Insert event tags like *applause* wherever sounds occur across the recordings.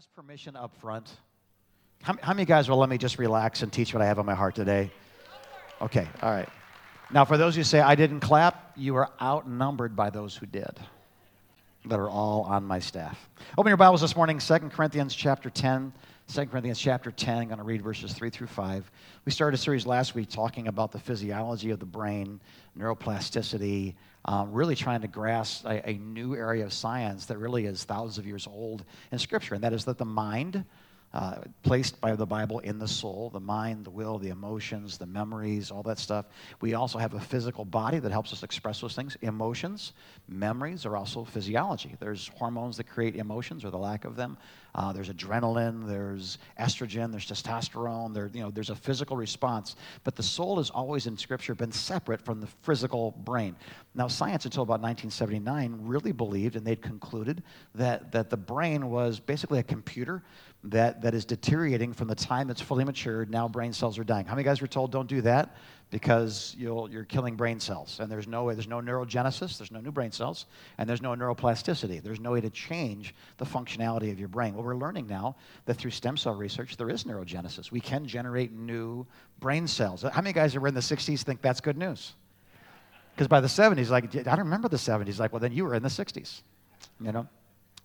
ask permission up front? How, how many guys will let me just relax and teach what I have on my heart today? Okay, all right. Now, for those who say I didn't clap, you are outnumbered by those who did, that are all on my staff. Open your Bibles this morning, 2 Corinthians chapter 10. 2 Corinthians chapter 10, I'm going to read verses 3 through 5. We started a series last week talking about the physiology of the brain, neuroplasticity, um, really trying to grasp a, a new area of science that really is thousands of years old in Scripture, and that is that the mind, uh, placed by the Bible in the soul, the mind, the will, the emotions, the memories, all that stuff. We also have a physical body that helps us express those things. Emotions, memories are also physiology. There's hormones that create emotions or the lack of them. Uh, there's adrenaline, there's estrogen, there's testosterone. There, you know, there's a physical response. But the soul has always in Scripture been separate from the physical brain. Now, science until about 1979 really believed, and they'd concluded that that the brain was basically a computer that, that is deteriorating from the time it's fully matured. Now brain cells are dying. How many guys were told don't do that because you'll, you're killing brain cells? And there's no way, there's no neurogenesis, there's no new brain cells, and there's no neuroplasticity. There's no way to change the functionality of your brain. Well, we're learning now that through stem cell research, there is neurogenesis. We can generate new brain cells. How many guys that were in the 60s think that's good news? Because by the 70s, like, I don't remember the 70s. Like, well, then you were in the 60s, you know?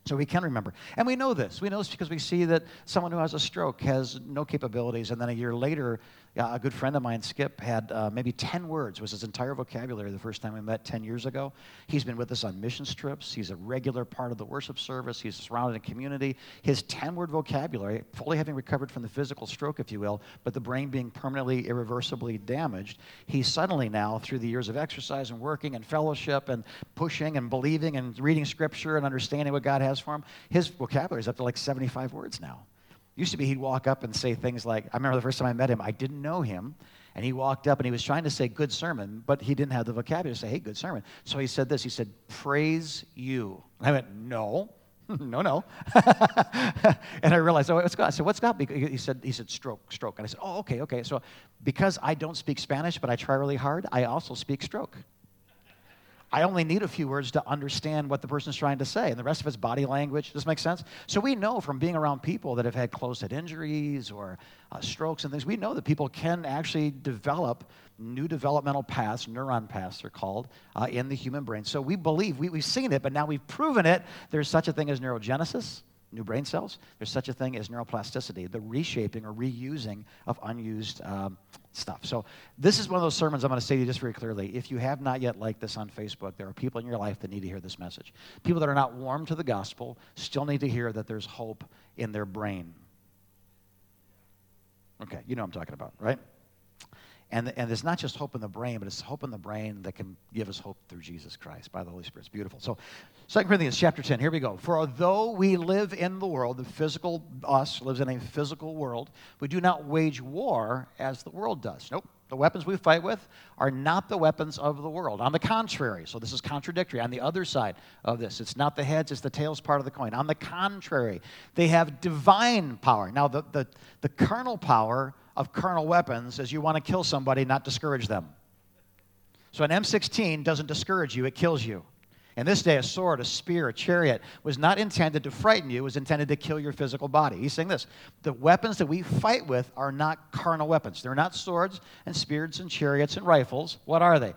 So we can remember. And we know this. We know this because we see that someone who has a stroke has no capabilities, and then a year later, a good friend of mine, Skip, had uh, maybe 10 words, was his entire vocabulary the first time we met 10 years ago. He's been with us on mission trips. He's a regular part of the worship service. He's surrounded in community. His 10 word vocabulary, fully having recovered from the physical stroke, if you will, but the brain being permanently, irreversibly damaged, he suddenly now, through the years of exercise and working and fellowship and pushing and believing and reading scripture and understanding what God has for him, his vocabulary is up to like 75 words now. Used to be he'd walk up and say things like, I remember the first time I met him, I didn't know him. And he walked up and he was trying to say good sermon, but he didn't have the vocabulary to say, hey, good sermon. So he said this he said, praise you. I went, no, *laughs* no, no. *laughs* and I realized, oh, what's God? I said, what's God? He said, he said, stroke, stroke. And I said, oh, okay, okay. So because I don't speak Spanish, but I try really hard, I also speak stroke. I only need a few words to understand what the person's trying to say, and the rest of it's body language. Does this make sense? So we know from being around people that have had close head injuries or uh, strokes and things, we know that people can actually develop new developmental paths, neuron paths they're called, uh, in the human brain. So we believe, we, we've seen it, but now we've proven it. There's such a thing as neurogenesis new brain cells. There's such a thing as neuroplasticity, the reshaping or reusing of unused um, stuff. So, this is one of those sermons I'm going to say to you just very clearly. If you have not yet liked this on Facebook, there are people in your life that need to hear this message. People that are not warm to the gospel still need to hear that there's hope in their brain. Okay, you know I'm talking about, right? And, and it's not just hope in the brain, but it's hope in the brain that can give us hope through Jesus Christ by the Holy Spirit. It's beautiful. So, 2 Corinthians chapter 10, here we go. For although we live in the world, the physical us lives in a physical world, we do not wage war as the world does. Nope. The weapons we fight with are not the weapons of the world. On the contrary, so this is contradictory. On the other side of this, it's not the heads, it's the tails part of the coin. On the contrary, they have divine power. Now, the, the, the carnal power of carnal weapons is you want to kill somebody, not discourage them. So an M16 doesn't discourage you, it kills you. In this day, a sword, a spear, a chariot was not intended to frighten you, it was intended to kill your physical body. He's saying this the weapons that we fight with are not carnal weapons. They're not swords and spears and chariots and rifles. What are they?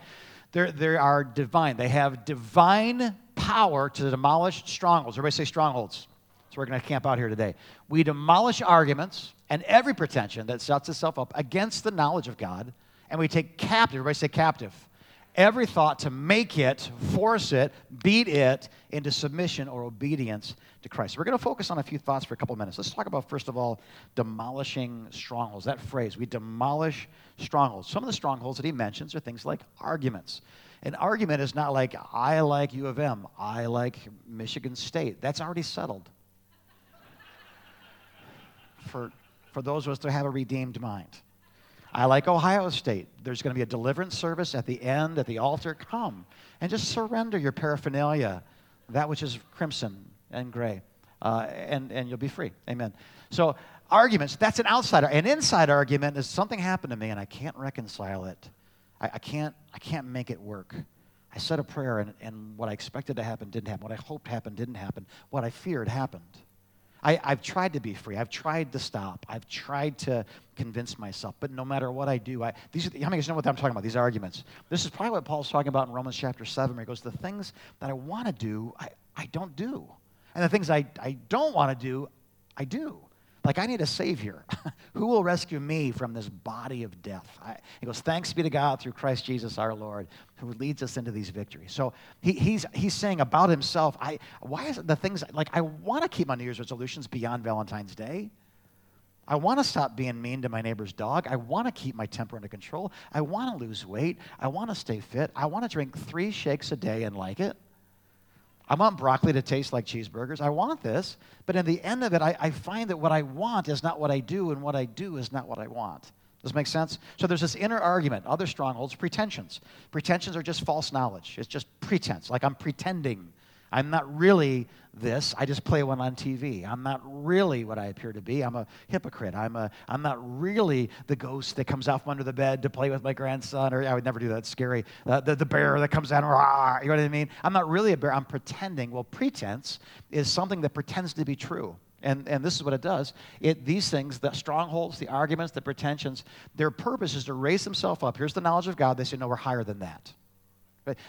They're, they are divine. They have divine power to demolish strongholds. Everybody say strongholds. So we're going to camp out here today. We demolish arguments and every pretension that sets itself up against the knowledge of God, and we take captive, everybody say captive, every thought to make it, force it, beat it into submission or obedience to Christ. We're going to focus on a few thoughts for a couple of minutes. Let's talk about, first of all, demolishing strongholds. That phrase, we demolish strongholds. Some of the strongholds that he mentions are things like arguments. An argument is not like, I like U of M, I like Michigan State. That's already settled. For for those of us to have a redeemed mind. I like Ohio State. There's going to be a deliverance service at the end, at the altar. Come and just surrender your paraphernalia, that which is crimson and gray, uh, and, and you'll be free. Amen. So, arguments, that's an outsider. An inside argument is something happened to me and I can't reconcile it. I, I can't, I can't make it work. I said a prayer and, and what I expected to happen didn't happen. What I hoped happened didn't happen. What I feared happened. I, I've tried to be free. I've tried to stop. I've tried to convince myself. But no matter what I do, I, these are, how many of you know what I'm talking about? These arguments. This is probably what Paul's talking about in Romans chapter 7, where he goes, The things that I want to do, I, I don't do. And the things I, I don't want to do, I do. Like, I need a Savior. *laughs* Who will rescue me from this body of death? I, he goes, Thanks be to God through Christ Jesus our Lord, who leads us into these victories. So he, he's, he's saying about himself, I, why is it the things, like, I want to keep my New Year's resolutions beyond Valentine's Day. I want to stop being mean to my neighbor's dog. I want to keep my temper under control. I want to lose weight. I want to stay fit. I want to drink three shakes a day and like it. I want broccoli to taste like cheeseburgers. I want this. But in the end of it, I, I, find that what I want is not what I do, and what I do is not what I want. Does this make sense? So there's this inner argument, other strongholds, pretensions. Pretensions are just false knowledge, it's just pretense, like I'm pretending I'm not really this. I just play one on TV. I'm not really what I appear to be. I'm a hypocrite. I'm, a, I'm not really the ghost that comes out from under the bed to play with my grandson, or I would never do that. It's scary. Uh, the, the bear that comes out, rah, you know what I mean? I'm not really a bear. I'm pretending. Well, pretense is something that pretends to be true. And, and this is what it does. It, these things, the strongholds, the arguments, the pretensions, their purpose is to raise themselves up. Here's the knowledge of God. They say, no, we're higher than that.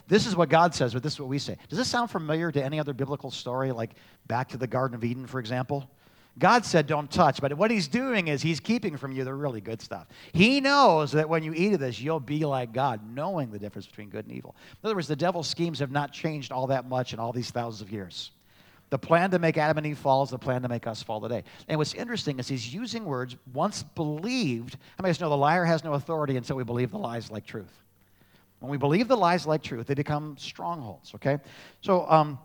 This is what God says, but this is what we say. Does this sound familiar to any other biblical story, like back to the Garden of Eden, for example? God said, don't touch, but what he's doing is he's keeping from you the really good stuff. He knows that when you eat of this, you'll be like God, knowing the difference between good and evil. In other words, the devil's schemes have not changed all that much in all these thousands of years. The plan to make Adam and Eve fall is the plan to make us fall today. And what's interesting is he's using words once believed. How many of us know the liar has no authority until we believe the lies like truth? When we believe the lies like truth, they become strongholds, okay? So, um,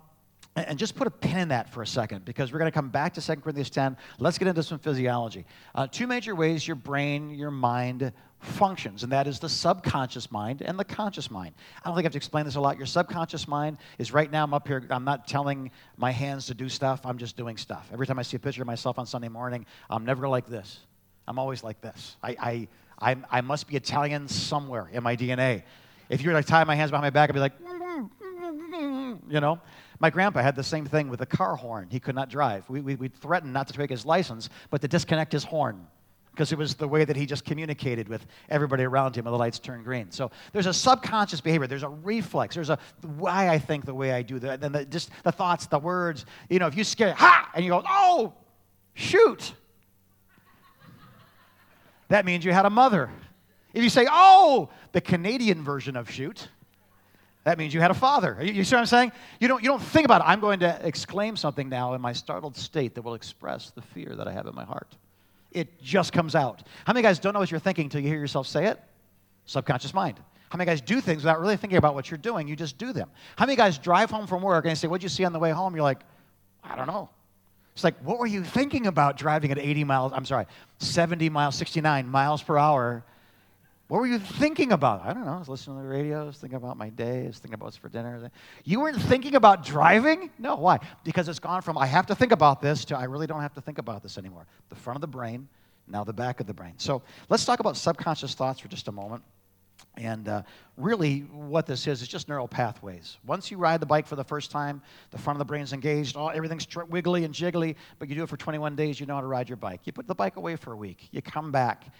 and just put a pin in that for a second because we're going to come back to 2 Corinthians 10. Let's get into some physiology. Uh, two major ways your brain, your mind functions, and that is the subconscious mind and the conscious mind. I don't think I have to explain this a lot. Your subconscious mind is right now, I'm up here, I'm not telling my hands to do stuff, I'm just doing stuff. Every time I see a picture of myself on Sunday morning, I'm never like this. I'm always like this. I, I, I, I must be Italian somewhere in my DNA. If you were to tie my hands behind my back, I'd be like, you know. My grandpa had the same thing with a car horn. He could not drive. We, we, we threatened not to take his license, but to disconnect his horn because it was the way that he just communicated with everybody around him when the lights turned green. So there's a subconscious behavior. There's a reflex. There's a why I think the way I do that. And the, just the thoughts, the words. You know, if you scare, ha, and you go, oh, shoot. That means you had a mother. If you say, oh, the Canadian version of shoot, that means you had a father. You, you see what I'm saying? You don't, you don't think about it. I'm going to exclaim something now in my startled state that will express the fear that I have in my heart. It just comes out. How many guys don't know what you're thinking until you hear yourself say it? Subconscious mind. How many guys do things without really thinking about what you're doing? You just do them. How many guys drive home from work and they say, What'd you see on the way home? You're like, I don't know. It's like, what were you thinking about driving at 80 miles? I'm sorry, 70 miles, 69 miles per hour what were you thinking about? I don't know. I was listening to the radio. I was thinking about my day. I was thinking about what's for dinner. You weren't thinking about driving? No. Why? Because it's gone from I have to think about this to I really don't have to think about this anymore. The front of the brain, now the back of the brain. So let's talk about subconscious thoughts for just a moment. And uh, really, what this is, is just neural pathways. Once you ride the bike for the first time, the front of the brain's engaged, all, everything's tr- wiggly and jiggly, but you do it for 21 days, you know how to ride your bike. You put the bike away for a week, you come back,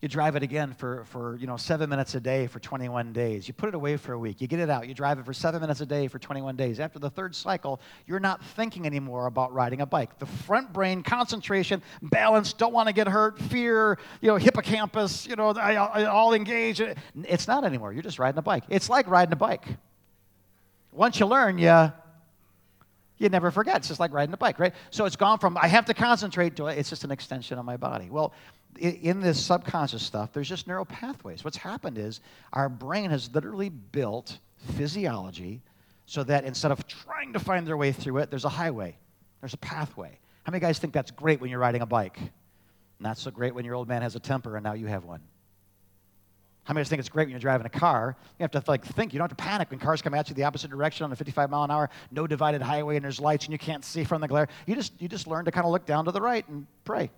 you drive it again for, for you know seven minutes a day for 21 days you put it away for a week you get it out you drive it for seven minutes a day for 21 days after the third cycle you're not thinking anymore about riding a bike the front brain concentration balance don't want to get hurt fear you know hippocampus you know I, I, all engaged. it's not anymore you're just riding a bike it's like riding a bike once you learn you you never forget. It's just like riding a bike, right? So it's gone from I have to concentrate to it's just an extension of my body. Well, in this subconscious stuff, there's just neural pathways. What's happened is our brain has literally built physiology so that instead of trying to find their way through it, there's a highway, there's a pathway. How many guys think that's great when you're riding a bike? Not so great when your old man has a temper and now you have one. How many of us think it's great when you're driving a car? You have to like think. You don't have to panic when cars come at you the opposite direction on a 55 mile an hour, no divided highway, and there's lights and you can't see from the glare. You just you just learn to kind of look down to the right and pray.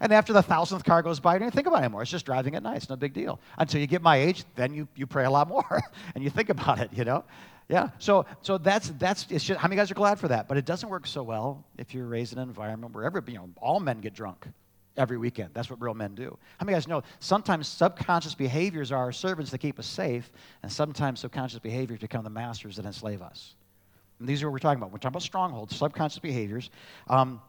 And after the thousandth car goes by, you don't think about it anymore. It's just driving at night. It's no big deal. Until you get my age, then you, you pray a lot more *laughs* and you think about it, you know? Yeah. So, so that's that's. It's just, how many guys are glad for that? But it doesn't work so well if you're raised in an environment where every, you know, all men get drunk every weekend. That's what real men do. How many guys know sometimes subconscious behaviors are our servants that keep us safe, and sometimes subconscious behaviors become the masters that enslave us. And these are what we're talking about. We're talking about strongholds, subconscious behaviors. Um,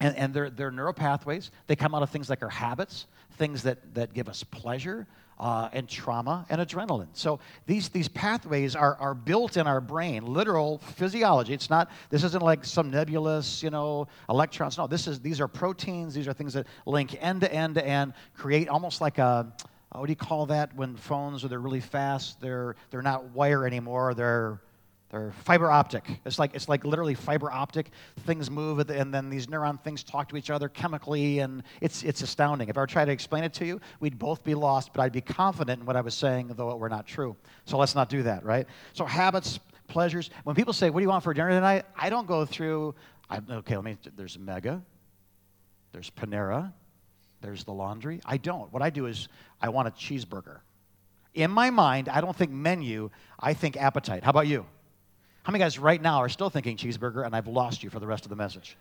and, and they're, they're neural pathways. They come out of things like our habits, things that, that give us pleasure, uh, and trauma and adrenaline. So these, these pathways are, are built in our brain, literal physiology. It's not, this isn't like some nebulous, you know, electrons. No, this is, these are proteins. These are things that link end to end end, create almost like a, what do you call that when phones, are they're really fast, they're, they're not wire anymore, they're, they're fiber optic. It's like, it's like literally fiber optic. Things move, and then these neuron things talk to each other chemically, and it's, it's astounding. If I were try to explain it to you, we'd both be lost, but I'd be confident in what I was saying, though it were not true. So let's not do that, right? So habits, pleasures. When people say, What do you want for dinner tonight? I don't go through, I, okay, let me, there's Mega, there's Panera, there's the laundry. I don't. What I do is, I want a cheeseburger. In my mind, I don't think menu, I think appetite. How about you? How many guys right now are still thinking cheeseburger and I've lost you for the rest of the message?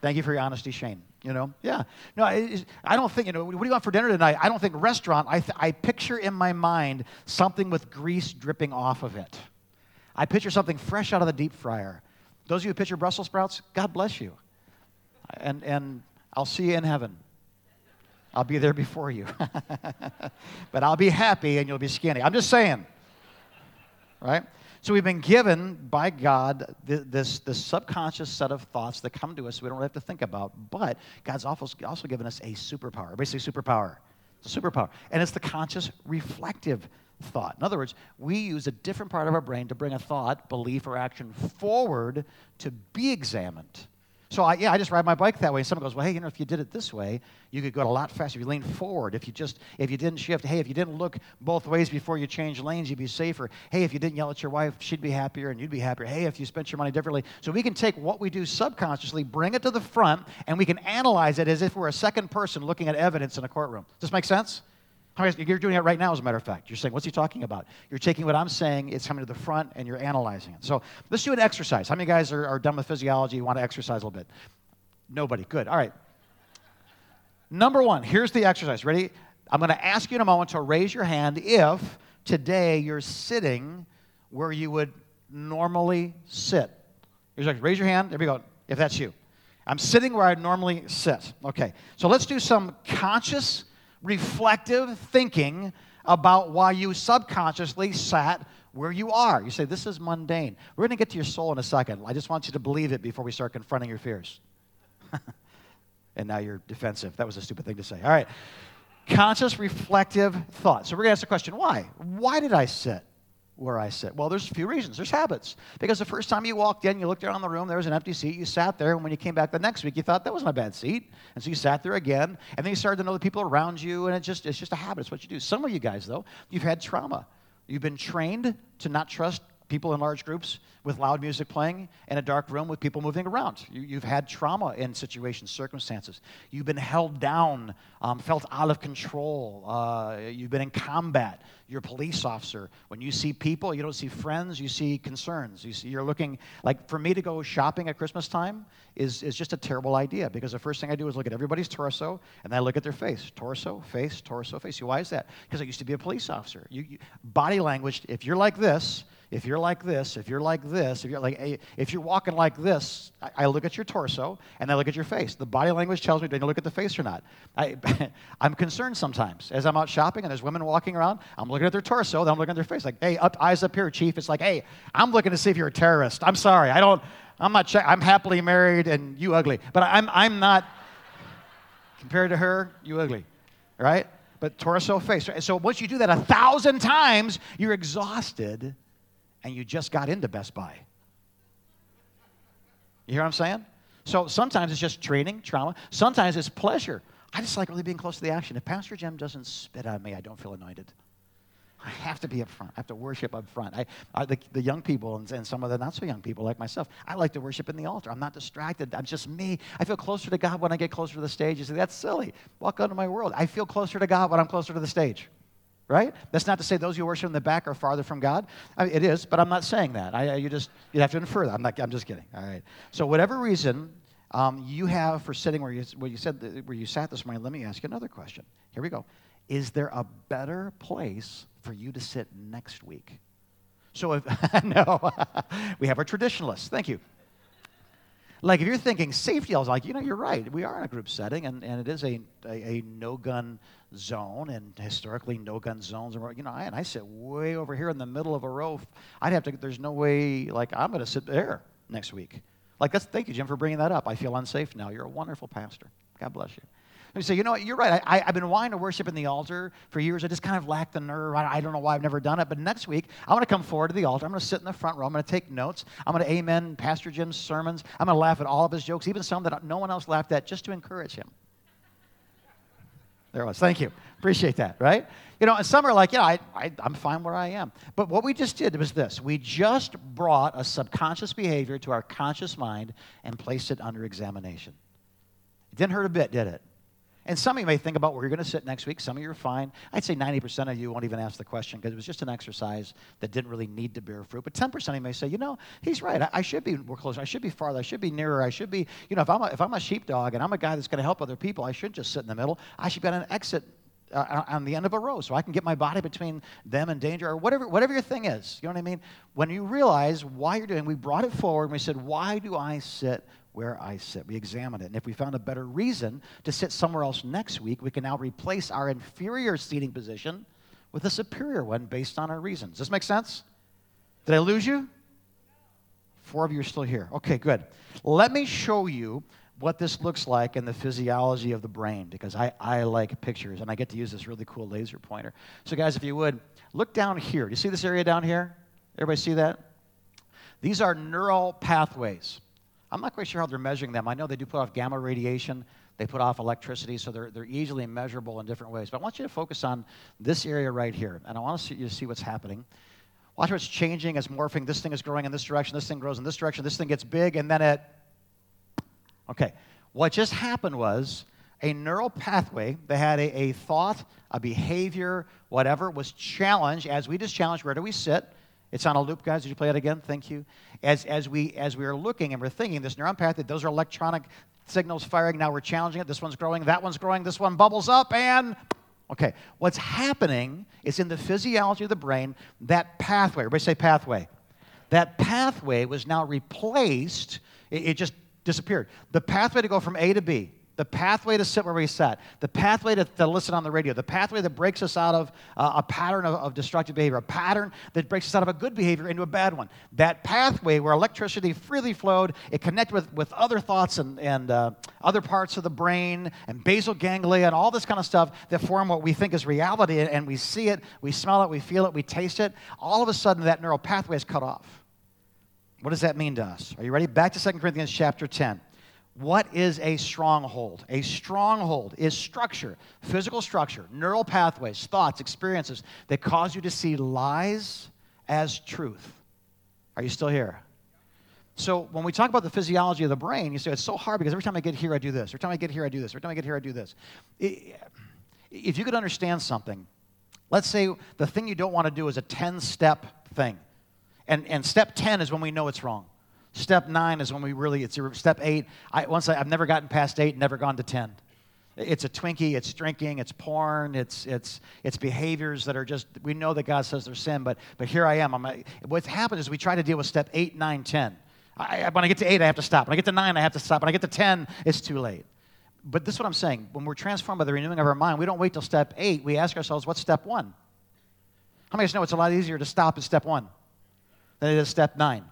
Thank you for your honesty, Shane. You know, yeah. No, I I don't think, you know, what do you want for dinner tonight? I don't think restaurant. I, th- I picture in my mind something with grease dripping off of it. I picture something fresh out of the deep fryer. Those of you who picture Brussels sprouts, God bless you. And, and I'll see you in heaven. I'll be there before you. *laughs* but I'll be happy and you'll be skinny. I'm just saying. Right? So we've been given by God this, this subconscious set of thoughts that come to us we don't really have to think about. But God's also, given us a superpower, basically superpower. It's a superpower. And it's the conscious reflective thought. In other words, we use a different part of our brain to bring a thought, belief, or action forward to be examined so I, yeah, I just ride my bike that way. And someone goes, well, hey, you know, if you did it this way, you could go a lot faster. If you lean forward, if you just, if you didn't shift, hey, if you didn't look both ways before you change lanes, you'd be safer. Hey, if you didn't yell at your wife, she'd be happier and you'd be happier. Hey, if you spent your money differently. So we can take what we do subconsciously, bring it to the front, and we can analyze it as if we're a second person looking at evidence in a courtroom. Does this make sense? You're doing it right now, as a matter of fact. You're saying, What's he talking about? You're taking what I'm saying, it's coming to the front, and you're analyzing it. So let's do an exercise. How many guys are, are done with physiology? Want to exercise a little bit? Nobody. Good. All right. Number one, here's the exercise. Ready? I'm going to ask you in a moment to raise your hand if today you're sitting where you would normally sit. Raise your hand. There we go. If that's you. I'm sitting where I normally sit. Okay. So let's do some conscious, reflective thinking about why you subconsciously sat where you are. You say, This is mundane. We're going to get to your soul in a second. I just want you to believe it before we start confronting your fears. *laughs* and now you're defensive. That was a stupid thing to say. All right. Conscious, reflective thought. So we're going to ask the question why? Why did I sit where I sit? Well, there's a few reasons. There's habits. Because the first time you walked in, you looked around the room, there was an empty seat, you sat there, and when you came back the next week, you thought that wasn't a bad seat. And so you sat there again, and then you started to know the people around you, and it just, it's just a habit. It's what you do. Some of you guys, though, you've had trauma. You've been trained to not trust people in large groups with loud music playing in a dark room with people moving around. You, have had trauma in situations, circumstances. You've been held down, um, felt out of control. Uh, you've been in combat. You're a police officer. When you see people, you don't see friends, you see concerns. You see, you're looking, like for me to go shopping at Christmas time is, is just a terrible idea because the first thing I do is look at everybody's torso and then I look at their face. Torso, face, torso, face. Why is that? Because I used to be a police officer. You, you, body language, if you're like this, if you're like this, if you're like this, if you're like, eh, if you're walking like this, I, I look at your torso and I look at your face. The body language tells me do you look at the face or not. I, *laughs* I'm concerned sometimes as I'm out shopping and there's women walking around. I'm looking at their torso, then I'm looking at their face. Like, hey, up, eyes up here, chief. It's like, hey, I'm looking to see if you're a terrorist. I'm sorry, I don't. I'm not. Check, I'm happily married and you ugly, but I'm I'm not. *laughs* Compared to her, you ugly, right? But torso, face. So once you do that a thousand times, you're exhausted and you just got into Best Buy. You hear what I'm saying? So sometimes it's just training, trauma. Sometimes it's pleasure. I just like really being close to the action. If Pastor Jim doesn't spit on me, I don't feel anointed. I have to be up front. I have to worship up front. I, I the, the, young people and, and, some of the not so young people like myself, I like to worship in the altar. I'm not distracted. I'm just me. I feel closer to God when I get closer to the stage. You say, that's silly. Welcome to my world. I feel closer to God when I'm closer to the stage. Right? That's not to say those who worship in the back are farther from God. I mean, it is, but I'm not saying that. I, you just you have to infer that. I'm not. I'm just kidding. All right. So whatever reason um, you have for sitting where you where you said where you sat this morning, let me ask you another question. Here we go. Is there a better place for you to sit next week? So if *laughs* no, *laughs* we have our traditionalists. Thank you. Like if you're thinking safety, I was like, you know, you're right. We are in a group setting, and, and it is a, a, a no gun zone, and historically no gun zones. Are, you know, I, and I sit way over here in the middle of a row. I'd have to. There's no way. Like I'm going to sit there next week. Like that's. Thank you, Jim, for bringing that up. I feel unsafe now. You're a wonderful pastor. God bless you. And you say, you know what, you're right. I, have been wanting to worship in the altar for years. I just kind of lack the nerve. I, I, don't know why I've never done it. But next week, I want to come forward to the altar. I'm going to sit in the front row. I'm going to take notes. I'm going to amen Pastor Jim's sermons. I'm going to laugh at all of his jokes, even some that no one else laughed at, just to encourage him. There it was. Thank you. Appreciate that, right? You know, and some are like, know, I, I, I'm fine where I am. But what we just did was this we just brought a subconscious behavior to our conscious mind and placed it under examination. It didn't hurt a bit, did it? And some of you may think about where you're going to sit next week. Some of you are fine. I'd say 90% of you won't even ask the question because it was just an exercise that didn't really need to bear fruit. But 10% of you may say, you know, he's right. I, I should be more closer. I should be farther. I should be nearer. I should be, you know, if I'm a, if I'm a sheepdog and I'm a guy that's going to help other people, I shouldn't just sit in the middle. I should be on an exit uh, on the end of a row so I can get my body between them and danger or whatever, whatever your thing is. You know what I mean? When you realize why you're doing, we brought it forward and we said, why do I sit where I sit. We examine it. And if we found a better reason to sit somewhere else next week, we can now replace our inferior seating position with a superior one based on our reasons. Does this make sense? Did I lose you? Four of you are still here. Okay, good. Let me show you what this looks like in the physiology of the brain because I, I like pictures and I get to use this really cool laser pointer. So, guys, if you would, look down here. Do you see this area down here? Everybody see that? These are neural pathways. I'm not quite sure how they're measuring them. I know they do put off gamma radiation, they put off electricity, so they're, they're easily measurable in different ways. But I want you to focus on this area right here, and I want you to see what's happening. Watch how it's changing, it's morphing. This thing is growing in this direction, this thing grows in this direction, this thing gets big, and then it. Okay, what just happened was a neural pathway that had a, a thought, a behavior, whatever, was challenged as we just challenged where do we sit? It's on a loop, guys. Did you play it again? Thank you. As, as, we, as we are looking and we're thinking, this neuron pathway, those are electronic signals firing. Now we're challenging it. This one's growing, that one's growing, this one bubbles up, and okay. What's happening is in the physiology of the brain, that pathway, everybody say pathway. That pathway was now replaced, it, it just disappeared. The pathway to go from A to B, the pathway to sit where we sat, the pathway to, to listen on the radio, the pathway that breaks us out of uh, a pattern of, of, destructive behavior, a pattern that breaks us out of a good behavior into a bad one. That pathway where electricity freely flowed, it connected with, with other thoughts and, and uh, other parts of the brain and basal ganglia and all this kind of stuff that form what we think is reality. And we see it, we smell it, we feel it, we taste it. All of a sudden, that neural pathway is cut off. What does that mean to us? Are you ready? Back to 2 Corinthians chapter 10. What is a stronghold? A stronghold is structure, physical structure, neural pathways, thoughts, experiences that cause you to see lies as truth. Are you still here? So when we talk about the physiology of the brain, you say it's so hard because every time I get here, I do this. Every time I get here, I do this. Every time I get here, I do this. If you could understand something, let's say the thing you don't want to do is a 10 step thing. And, and step 10 is when we know it's wrong. Step nine is when we really, it's step eight. I, once I, I've never gotten past eight, never gone to 10. It's a Twinkie, it's drinking, it's porn, it's, it's, it's behaviors that are just, we know that God says they're sin, but, but here I am. I'm, what's happened is we try to deal with step eight, nine, 10. I, when I get to eight, I have to stop. When I get to nine, I have to stop. When I get to 10, it's too late. But this is what I'm saying. When we're transformed by the renewing of our mind, we don't wait till step eight. We ask ourselves, what's step one? How many of us know it's a lot easier to stop at step one than it is step nine?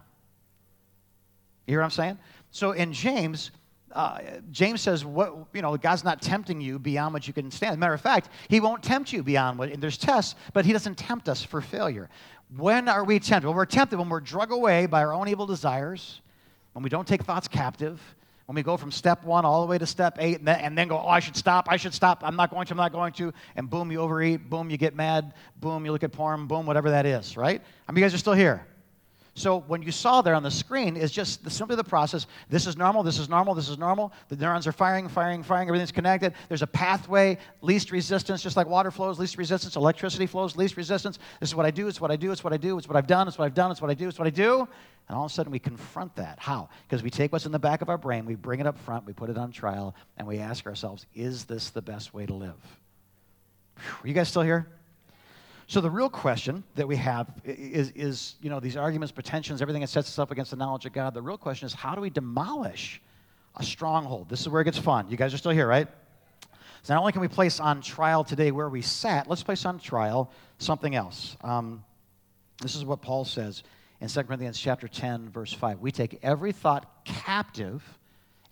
You hear what I'm saying? So in James, uh, James says, what, you know, God's not tempting you beyond what you can stand. Matter of fact, he won't tempt you beyond what, and there's tests, but he doesn't tempt us for failure. When are we tempted? Well, we're tempted when we're drug away by our own evil desires, when we don't take thoughts captive, when we go from step one all the way to step eight and then, and then, go, oh, I should stop, I should stop, I'm not going to, I'm not going to, and boom, you overeat, boom, you get mad, boom, you look at porn, boom, whatever that is, right? I mean, you guys are still here. So when you saw there on the screen is just simply the process. This is normal, this is normal, this is normal. The neurons are firing, firing, firing, everything's connected. There's a pathway, least resistance, just like water flows, least resistance, electricity flows, least resistance. This is what I do, it's what I do, it's what I do, it's what I've done, it's what I've done, it's what I do, it's what I do. And all of a sudden we confront that. How? Because we take what's in the back of our brain, we bring it up front, we put it on trial, and we ask ourselves, is this the best way to live? Are you guys still here? So the real question that we have is, is, you know, these arguments, pretensions, everything that sets us up against the knowledge of God. The real question is, how do we demolish a stronghold? This is where it gets fun. You guys are still here, right? So not only can we place on trial today where we sat, let's place on trial something else. Um, this is what Paul says in 2 Corinthians chapter 10, verse 5. We take every thought captive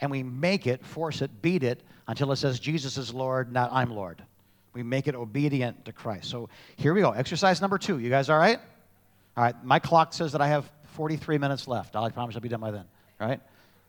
and we make it, force it, beat it until it says Jesus is Lord, not I'm Lord. We make it obedient to Christ. So here we go. Exercise number two. You guys all right? All right. My clock says that I have 43 minutes left. I promise I'll be done by then. All right?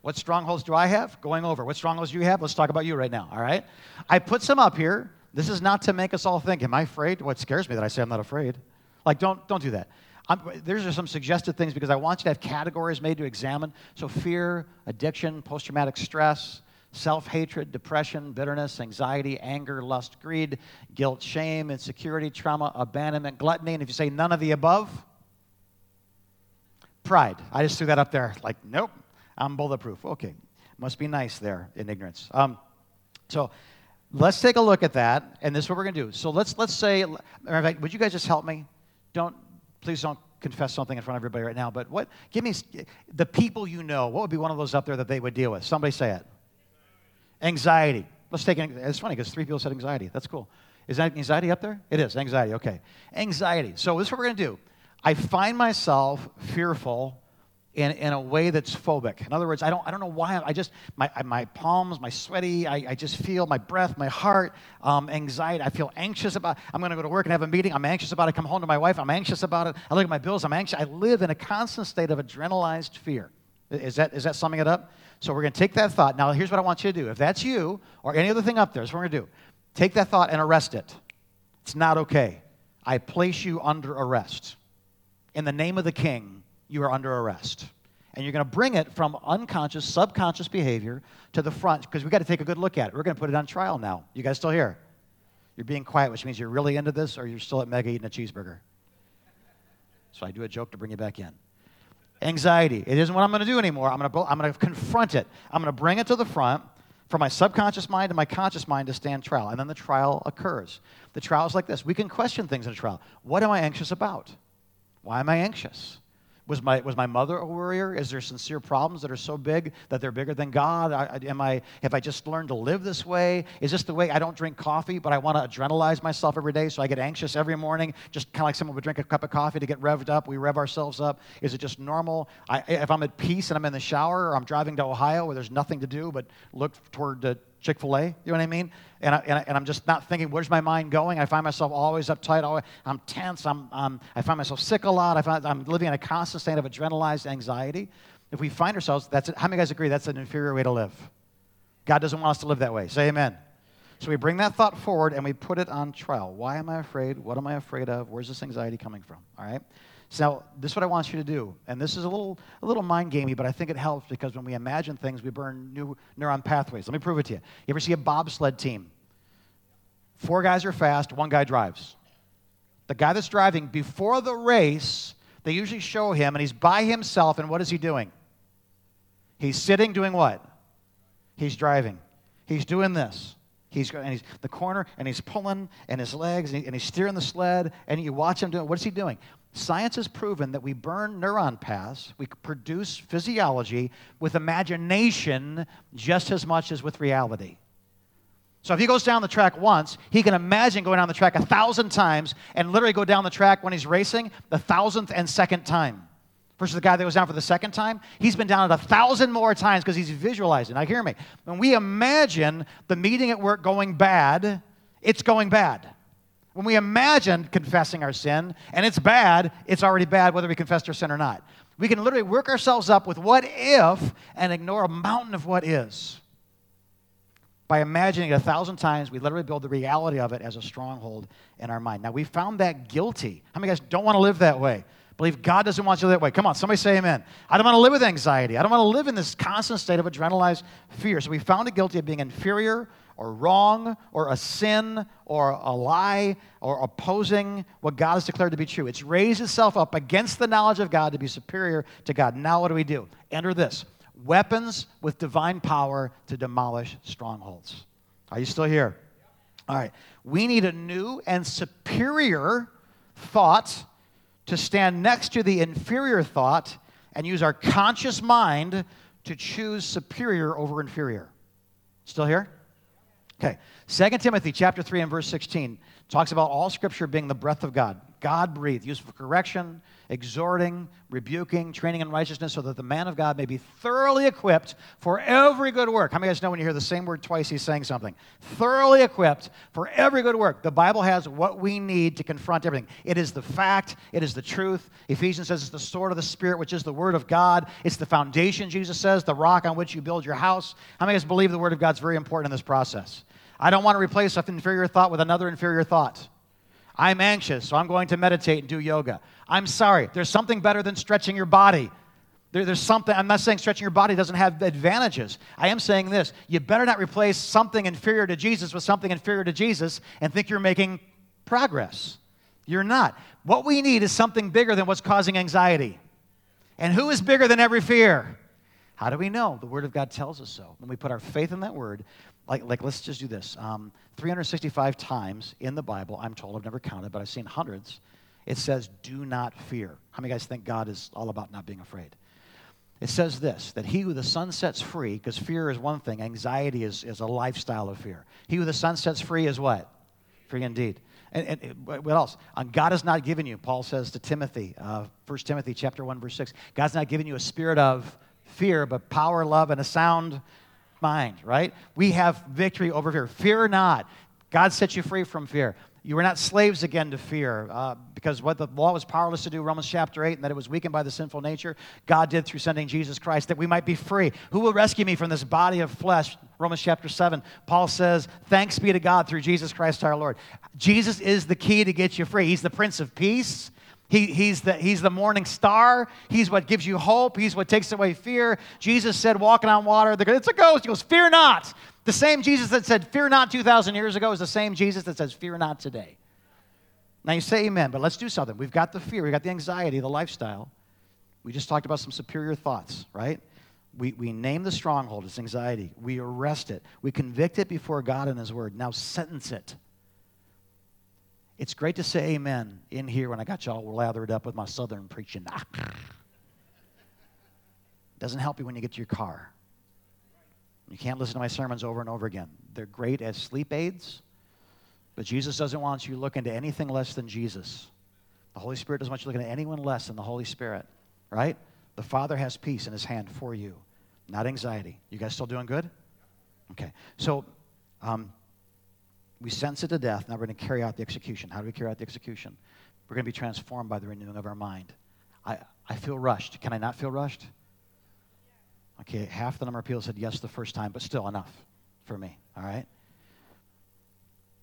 What strongholds do I have? Going over. What strongholds do you have? Let's talk about you right now. All right? I put some up here. This is not to make us all think, am I afraid? What scares me that I say I'm not afraid. Like, don't, don't do that. I'm, there's some suggested things because I want you to have categories made to examine. So, fear, addiction, post traumatic stress, self hatred, depression, bitterness, anxiety, anger, lust, greed, guilt, shame, insecurity, trauma, abandonment, gluttony. And if you say none of the above, pride. I just threw that up there like, nope, I'm bulletproof. Okay, must be nice there in ignorance. Um, so let's take a look at that, and this is what we're going to do. So let's let's say, in fact, would you guys just help me? Don't please don't confess something in front of everybody right now. But what? Give me the people you know. What would be one of those up there that they would deal with? Somebody say it. Anxiety. Let's take it. It's funny because three people said anxiety. That's cool. Is that anxiety up there? It is. Anxiety. Okay. Anxiety. So this is what we're going to do. I find myself fearful in, in a way that's phobic. In other words, I don't, I don't know why. I just, my, my palms, my sweaty, I, I just feel my breath, my heart, um, anxiety. I feel anxious about, I'm going to go to work and have a meeting. I'm anxious about it. Come home to my wife. I'm anxious about it. I look at my bills. I'm anxious. I live in a constant state of adrenalized fear. Is that, is that summing it up? So we're going to take that thought. Now, here's what I want you to do. If that's you or any other thing up there, that's what we're going to do. Take that thought and arrest it. It's not okay. I place you under arrest. In the name of the king, you are under arrest. And you're going to bring it from unconscious, subconscious behavior to the front because we've got to take a good look at it. We're going to put it on trial now. You guys still here? You're being quiet, which means you're really into this or you're still at Mega eating a cheeseburger. So I do a joke to bring you back in. Anxiety. It isn't what I'm going to do anymore. I'm going to, confront it. I'm going to bring it to the front for my subconscious mind and my conscious mind to stand trial. And then the trial occurs. The trial is like this we can question things in a trial. What am I anxious about? Why am I anxious? Was my, was my mother a worrier? Is there sincere problems that are so big that they're bigger than God? I, am I, have I just learned to live this way? Is this the way I don't drink coffee, but I want to adrenalize myself every day so I get anxious every morning, just kind of like someone would drink a cup of coffee to get revved up? We rev ourselves up. Is it just normal? I, if I'm at peace and I'm in the shower or I'm driving to Ohio where there's nothing to do but look toward the Chick fil A, you know what I mean? And, I, and, I, am just not thinking, where's my mind going? I find myself always uptight, always, I'm tense, I'm, um, I find myself sick a lot, I find, I'm living in a constant state of adrenalized anxiety. If we find ourselves, that's how many guys agree that's an inferior way to live? God doesn't want us to live that way. Say amen. So we bring that thought forward and we put it on trial. Why am I afraid? What am I afraid of? Where's this anxiety coming from? All right? So this is what I want you to do. And this is a little, a little mind gamey, but I think it helps because when we imagine things, we burn new neuron pathways. Let me prove it to you. You ever see a bobsled team? Four guys are fast, one guy drives. The guy that's driving, before the race, they usually show him, and he's by himself, and what is he doing? He's sitting doing what? He's driving. He's doing this. He's, and he's the corner, and he's pulling, and his legs, and, he, and he's steering the sled, and you watch him doing. What is he doing? Science has proven that we burn neuron paths, we produce physiology with imagination just as much as with reality. So if he goes down the track once, he can imagine going down the track a thousand times and literally go down the track when he's racing the thousandth and second time. Versus the guy that goes down for the second time, he's been down it a thousand more times because he's visualizing. Now, hear me. When we imagine the meeting at work going bad, it's going bad. When we imagine confessing our sin and it's bad, it's already bad whether we confessed our sin or not. We can literally work ourselves up with what if and ignore a mountain of what is. By imagining it a thousand times, we literally build the reality of it as a stronghold in our mind. Now, we found that guilty. How many guys don't want to live that way? Believe God doesn't want you that way. Come on, somebody say amen. I don't want to live with anxiety. I don't want to live in this constant state of adrenalized fear. So we found it guilty of being inferior or wrong or a sin or a lie or opposing what God has declared to be true. It's raised itself up against the knowledge of God to be superior to God. Now, what do we do? Enter this weapons with divine power to demolish strongholds. Are you still here? All right. We need a new and superior thought to stand next to the inferior thought and use our conscious mind to choose superior over inferior. Still here? Okay. 2 Timothy chapter 3 and verse 16 talks about all scripture being the breath of God. God breathed, used for correction, exhorting, rebuking, training in righteousness, so that the man of God may be thoroughly equipped for every good work. How many of you guys know when you hear the same word twice, he's saying something? Thoroughly equipped for every good work. The Bible has what we need to confront everything. It is the fact, it is the truth. Ephesians says it's the sword of the Spirit, which is the Word of God. It's the foundation, Jesus says, the rock on which you build your house. How many of us believe the Word of God is very important in this process? I don't want to replace an inferior thought with another inferior thought. I'm anxious, so I'm going to meditate and do yoga. I'm sorry, there's something better than stretching your body. There, there's something, I'm not saying stretching your body doesn't have advantages. I am saying this you better not replace something inferior to Jesus with something inferior to Jesus and think you're making progress. You're not. What we need is something bigger than what's causing anxiety. And who is bigger than every fear? How do we know? The Word of God tells us so. When we put our faith in that Word, like, like let's just do this. Um, 365 times in the Bible, I'm told, I've never counted, but I've seen hundreds, it says, do not fear. How many guys think God is all about not being afraid? It says this that he who the Son sets free, because fear is one thing, anxiety is, is a lifestyle of fear. He who the Son sets free is what? Free indeed. And, and, what else? Uh, God has not given you, Paul says to Timothy, uh, 1 Timothy chapter 1, verse 6, God's not given you a spirit of fear, but power, love, and a sound mind, right? We have victory over fear. Fear not. God sets you free from fear. You were not slaves again to fear, uh, because what the law was powerless to do, Romans chapter 8, and that it was weakened by the sinful nature, God did through sending Jesus Christ that we might be free. Who will rescue me from this body of flesh? Romans chapter 7. Paul says, Thanks be to God through Jesus Christ our Lord. Jesus is the key to get you free. He's the Prince of Peace. He, he's, the, he's the morning star. He's what gives you hope. He's what takes away fear. Jesus said, walking on water, it's a ghost. He goes, Fear not. The same Jesus that said, Fear not 2,000 years ago is the same Jesus that says, Fear not today. Now you say amen, but let's do something. We've got the fear, we've got the anxiety, the lifestyle. We just talked about some superior thoughts, right? We, we name the stronghold, it's anxiety. We arrest it. We convict it before God and His Word. Now sentence it. It's great to say amen in here when I got y'all lathered up with my southern preaching. *laughs* Doesn't help you when you get to your car. You can't listen to my sermons over and over again. They're great as sleep aids, but Jesus doesn't want you looking to anything less than Jesus. The Holy Spirit doesn't want you looking at anyone less than the Holy Spirit, right? The Father has peace in his hand for you, not anxiety. You guys still doing good? Okay. So, um, we sense it to death. Now we're going to carry out the execution. How do we carry out the execution? We're going to be transformed by the renewing of our mind. I, I feel rushed. Can I not feel rushed? Okay, half the number of people said yes the first time, but still enough for me. All right?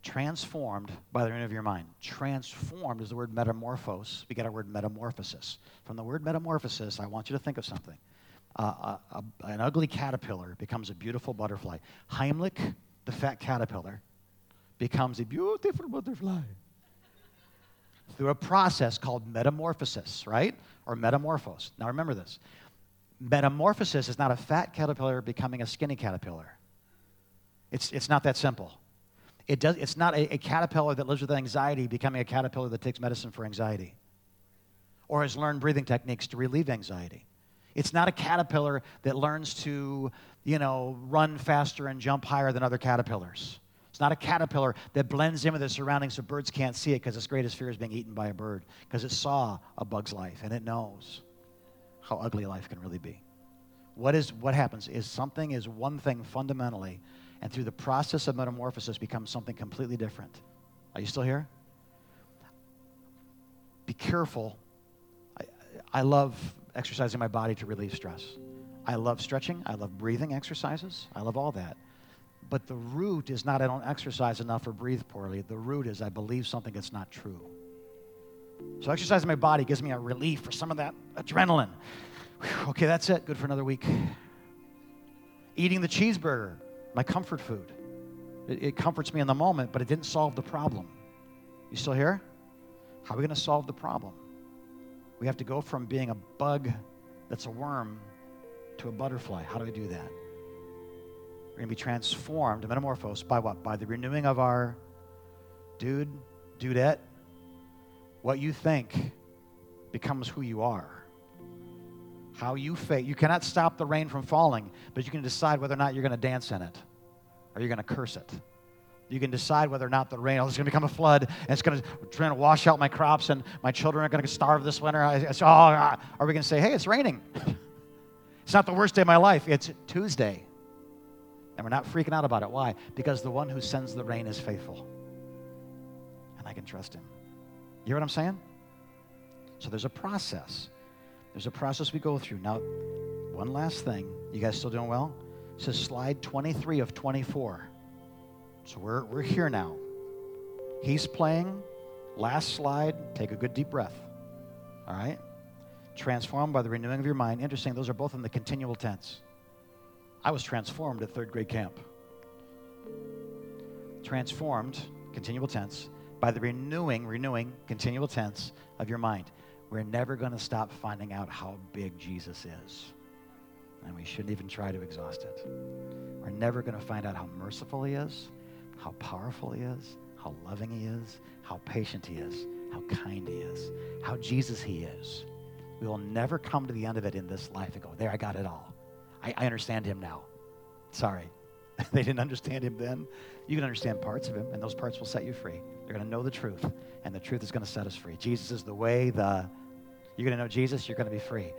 Transformed by the renewing of your mind. Transformed is the word metamorphose. We get our word metamorphosis. From the word metamorphosis, I want you to think of something. Uh, a, a, an ugly caterpillar becomes a beautiful butterfly. Heimlich, the fat caterpillar, becomes a beautiful butterfly through a process called metamorphosis, right? Or metamorphose. Now remember this metamorphosis is not a fat caterpillar becoming a skinny caterpillar. It's, it's not that simple. It does, it's not a, a caterpillar that lives with anxiety becoming a caterpillar that takes medicine for anxiety or has learned breathing techniques to relieve anxiety. It's not a caterpillar that learns to, you know, run faster and jump higher than other caterpillars. It's not a caterpillar that blends in with the surroundings so birds can't see it because its greatest fear is being eaten by a bird because it saw a bug's life and it knows how ugly life can really be. What, is, what happens is something is one thing fundamentally, and through the process of metamorphosis becomes something completely different. Are you still here? Be careful. I, I love exercising my body to relieve stress. I love stretching. I love breathing exercises. I love all that. But the root is not I don't exercise enough or breathe poorly. The root is I believe something that's not true. So exercising my body gives me a relief for some of that adrenaline. Whew, okay, that's it. Good for another week. Eating the cheeseburger, my comfort food. It, it comforts me in the moment, but it didn't solve the problem. You still here? How are we going to solve the problem? We have to go from being a bug that's a worm to a butterfly. How do we do that? We're going to be transformed, metamorphosed by what? By the renewing of our dude, dudette. What you think becomes who you are. How you face. You cannot stop the rain from falling, but you can decide whether or not you're going to dance in it or you're going to curse it. You can decide whether or not the rain, oh, going to become a flood, and it's going to try to wash out my crops, and my children are going to starve this winter. I, I, oh, ah. are we going to say, hey, it's raining? *laughs* it's not the worst day of my life. It's Tuesday. And we're not freaking out about it. Why? Because the one who sends the rain is faithful. And I can trust him. You hear what I'm saying? So there's a process. There's a process we go through. Now, one last thing. You guys still doing well? It says slide 23 of 24. So we're, we're here now. He's playing. Last slide. Take a good deep breath. All right? Transformed by the renewing of your mind. Interesting, those are both in the continual tense. I was transformed at third grade camp. Transformed, continual tense, by the renewing, renewing, continual tense of your mind. We're never going to stop finding out how big Jesus is. And we shouldn't even try to exhaust it. We're never going to find out how merciful He is, how powerful He is, how loving He is, how patient He is, how kind He is, how Jesus He is. We will never come to the end of it in this life and go, There, I got it all. I, I understand Him now. Sorry. *laughs* they didn't understand Him then. You can understand parts of Him, and those parts will set you free. You're going to know the truth, and the truth is going to set us free. Jesus is the way, the. You're going to know Jesus, you're going to be free.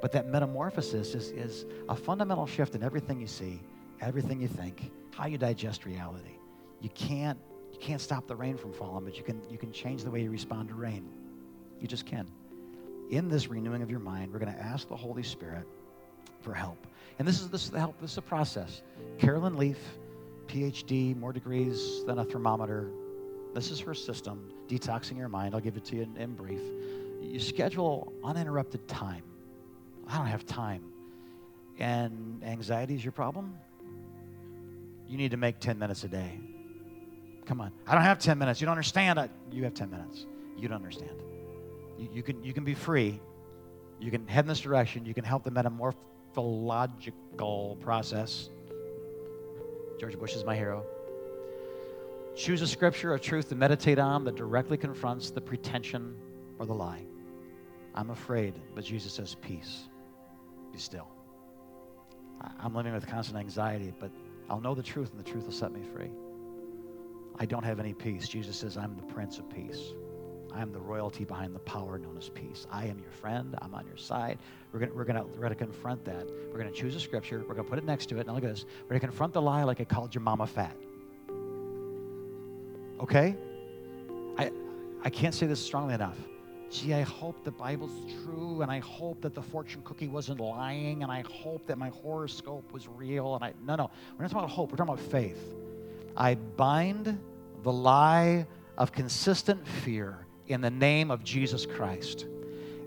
But that metamorphosis is, is a fundamental shift in everything you see, everything you think, how you digest reality. You can't, you can't stop the rain from falling, but you can, you can change the way you respond to rain. You just can. In this renewing of your mind, we're going to ask the Holy Spirit for help. And this is, this is the help, this is a process. Caroline Leaf, PhD, more degrees than a thermometer. This is her system, detoxing your mind. I'll give it to you in, in brief. You schedule uninterrupted time. I don't have time. And anxiety is your problem? You need to make 10 minutes a day. Come on. I don't have 10 minutes. You don't understand. I, you have 10 minutes. You don't understand. You, you, can, you can be free. You can head in this direction. You can help the metamorphological process. George Bush is my hero. Choose a scripture or truth to meditate on that directly confronts the pretension or the lie. I'm afraid, but Jesus says, Peace. Be still. I'm living with constant anxiety, but I'll know the truth, and the truth will set me free. I don't have any peace. Jesus says, I'm the Prince of Peace. I am the royalty behind the power known as peace. I am your friend. I'm on your side. We're going we're gonna, we're gonna confront that. We're going to choose a scripture. We're going to put it next to it. Now look at this. We're going to confront the lie like I called your mama fat. Okay? I, I can't say this strongly enough. Gee, I hope the Bible's true, and I hope that the fortune cookie wasn't lying, and I hope that my horoscope was real. And I no, no, we're not talking about hope. We're talking about faith. I bind the lie of consistent fear in the name of Jesus Christ.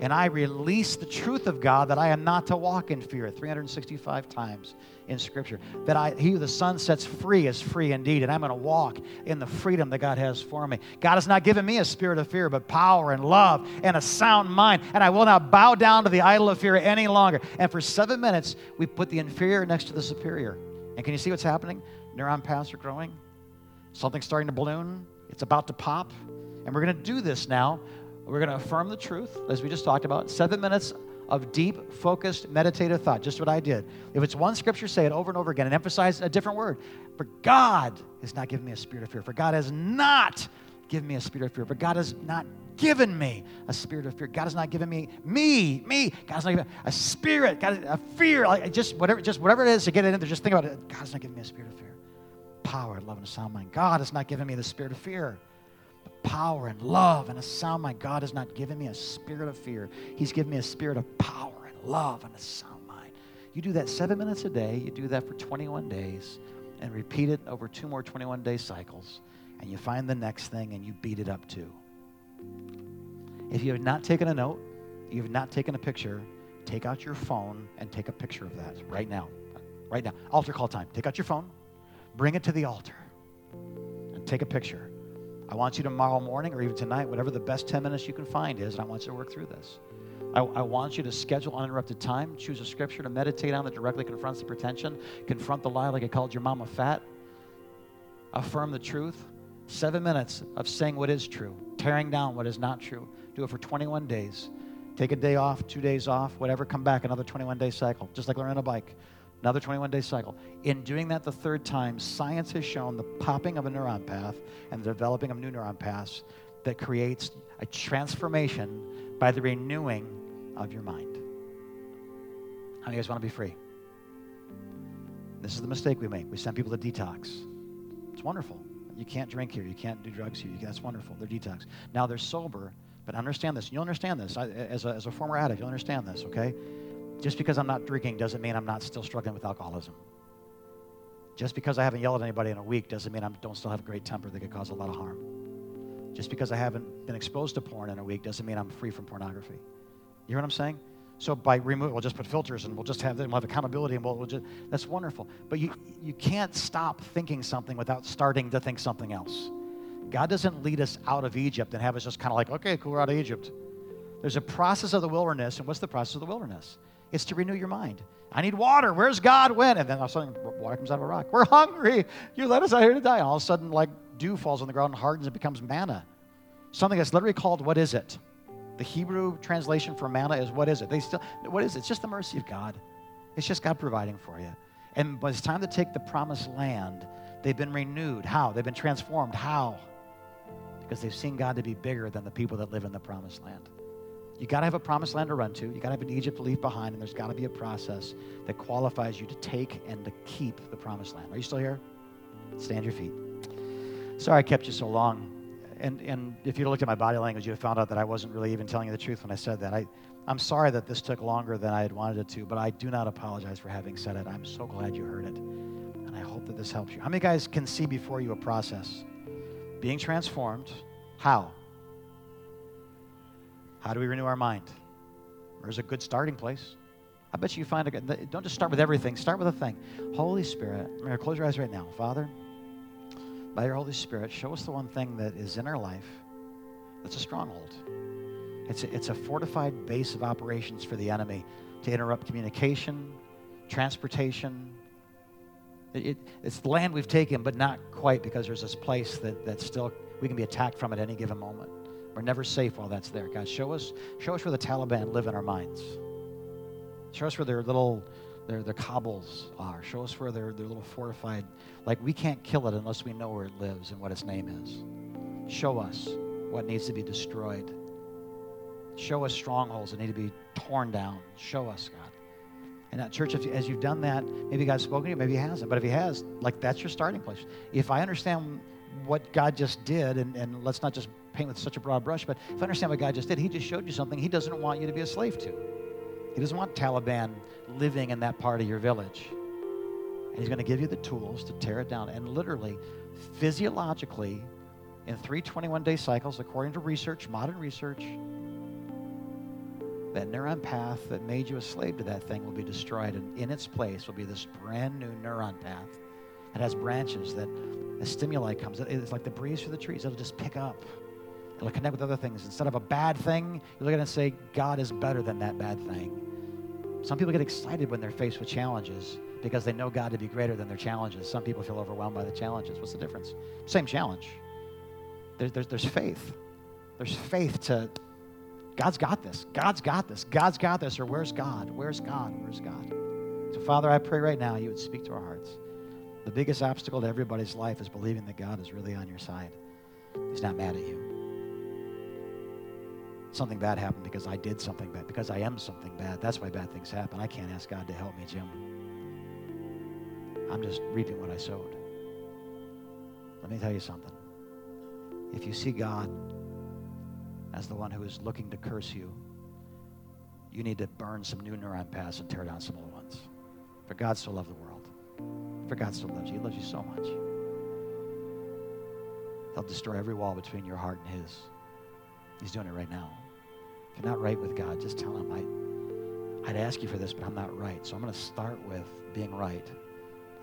And I release the truth of God that I am not to walk in fear 365 times in Scripture. That I, he who the Son sets free is free indeed. And I'm going to walk in the freedom that God has for me. God has not given me a spirit of fear, but power and love and a sound mind. And I will not bow down to the idol of fear any longer. And for seven minutes, we put the inferior next to the superior. And can you see what's happening? Neuron paths are growing. Something's starting to balloon. It's about to pop. And we're going to do this now. We're going to affirm the truth, as we just talked about. Seven minutes of deep, focused, meditative thought, just what I did. If it's one scripture, say it over and over again and emphasize a different word. For God has not given me a spirit of fear. For God has not given me a spirit of fear. For God has not given me a spirit of fear. God has not given me me me. God has not given a spirit. God a fear. Like just whatever, just whatever it is to get it in there. Just think about it. God has not given me a spirit of fear. Power, love, and a sound mind. God has not given me the spirit of fear power and love and a sound mind. God has not given me a spirit of fear. He's given me a spirit of power and love and a sound mind. You do that seven minutes a day. You do that for 21 days and repeat it over two more 21 day cycles. And you find the next thing and you beat it up too. If you have not taken a note, you have not taken a picture, take out your phone and take a picture of that right now. Right now. Altar call time. Take out your phone, bring it to the altar, and take a picture. I want you tomorrow morning or even tonight, whatever the best 10 minutes you can find is, and I want you to work through this. I, I, want you to schedule uninterrupted time, choose a scripture to meditate on that directly confronts the pretension, confront the lie like I called your mama fat, affirm the truth. Seven minutes of saying what is true, tearing down what is not true. Do it for 21 days. Take a day off, two days off, whatever, come back, another 21 day cycle, just like learning a bike. Another 21 day cycle. In doing that the third time, science has shown the popping of a neuron path and the developing of new neuron paths that creates a transformation by the renewing of your mind. How many of you guys want to be free? This is the mistake we make. We send people to detox. It's wonderful. You can't drink here. You can't do drugs here. That's wonderful. They're detox. Now they're sober, but understand this. You'll understand this. I, as, a, as a former addict, you'll understand this, okay? Just because I'm not drinking doesn't mean I'm not still struggling with alcoholism. Just because I haven't yelled at anybody in a week doesn't mean I don't still have a great temper that could cause a lot of harm. Just because I haven't been exposed to porn in a week doesn't mean I'm free from pornography. You hear what I'm saying? So by remove, we'll just put filters and we'll just have we'll have accountability and we'll, we'll just that's wonderful. But you you can't stop thinking something without starting to think something else. God doesn't lead us out of Egypt and have us just kind of like, okay, cool, we're out of Egypt. There's a process of the wilderness, and what's the process of the wilderness? It's to renew your mind. I need water. Where's God? When? And then all of a sudden, water comes out of a rock. We're hungry. You let us out here to die. And all of a sudden, like dew falls on the ground and hardens and becomes manna. Something that's literally called what is it? The Hebrew translation for manna is what is it? They still what is it? It's just the mercy of God. It's just God providing for you. And when it's time to take the promised land, they've been renewed. How? They've been transformed. How? Because they've seen God to be bigger than the people that live in the promised land. You got to have a promised land to run to. You got to have an Egypt to leave behind, and there's got to be a process that qualifies you to take and to keep the promised land. Are you still here? Stand your feet. Sorry I kept you so long. And, and if you'd looked at my body language, you'd have found out that I wasn't really even telling you the truth when I said that. I, I'm sorry that this took longer than I had wanted it to, but I do not apologize for having said it. I'm so glad you heard it. And I hope that this helps you. How many guys can see before you a process? Being transformed. How? How do we renew our mind? There's a good starting place. I bet you find a good, don't just start with everything, start with a thing. Holy Spirit, I'm going to close your eyes right now. Father, by your Holy Spirit, show us the one thing that is in our life that's a stronghold. It's a, it's a fortified base of operations for the enemy to interrupt communication, transportation. It, it, it's the land we've taken, but not quite because there's this place that, that still we can be attacked from at any given moment. We're never safe while that's there. God, show us, show us where the Taliban live in our minds. Show us where their little their, their cobbles are. Show us where their, their little fortified, like we can't kill it unless we know where it lives and what its name is. Show us what needs to be destroyed. Show us strongholds that need to be torn down. Show us, God. And that church, if, as you've done that, maybe God's spoken to you, maybe He hasn't. But if He has, like that's your starting place. If I understand what God just did, and, and let's not just paint with such a broad brush, but if I understand what God just did, He just showed you something He doesn't want you to be a slave to. He doesn't want Taliban living in that part of your village. And He's going to give you the tools to tear it down. And literally, physiologically, in 321 day cycles, according to research, modern research, that neuron path that made you a slave to that thing will be destroyed. And in its place will be this brand new neuron path. It has branches that, as stimuli comes, it's like the breeze through the trees. It'll just pick up It'll connect with other things. Instead of a bad thing, you look at it and say, God is better than that bad thing. Some people get excited when they're faced with challenges because they know God to be greater than their challenges. Some people feel overwhelmed by the challenges. What's the difference? Same challenge. There, there's, there's faith. There's faith to, God's got this. God's got this. God's got this. Or where's God? Where's God? Where's God? So, Father, I pray right now you would speak to our hearts. The biggest obstacle to everybody's life is believing that God is really on your side. He's not mad at you something bad happened because I did something bad, because I am something bad. That's why bad things happen. I can't ask God to help me, Jim. I'm just reaping what I sowed. Let me tell you something. If you see God as the one who is looking to curse you, you need to burn some new neuron paths and tear down some old ones. For God so loved the world. For God so loves you. He loves you so much. He'll destroy every wall between your heart and His. He's doing it right now. If you're not right with God, just tell him, I, I'd ask you for this, but I'm not right. So I'm going to start with being right.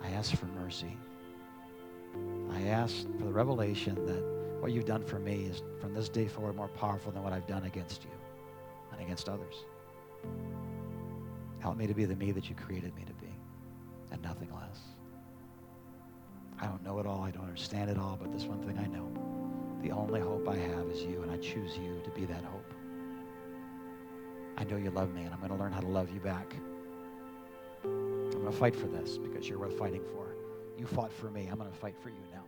I ask for mercy. I ask for the revelation that what you've done for me is from this day forward more powerful than what I've done against you and against others. Help me to be the me that you created me to be and nothing less. I don't know it all, I don't understand it all, but this one thing I know the only hope I have is you, and I choose you to be that hope. I know you love me, and I'm going to learn how to love you back. I'm going to fight for this because you're worth fighting for. You fought for me. I'm going to fight for you now.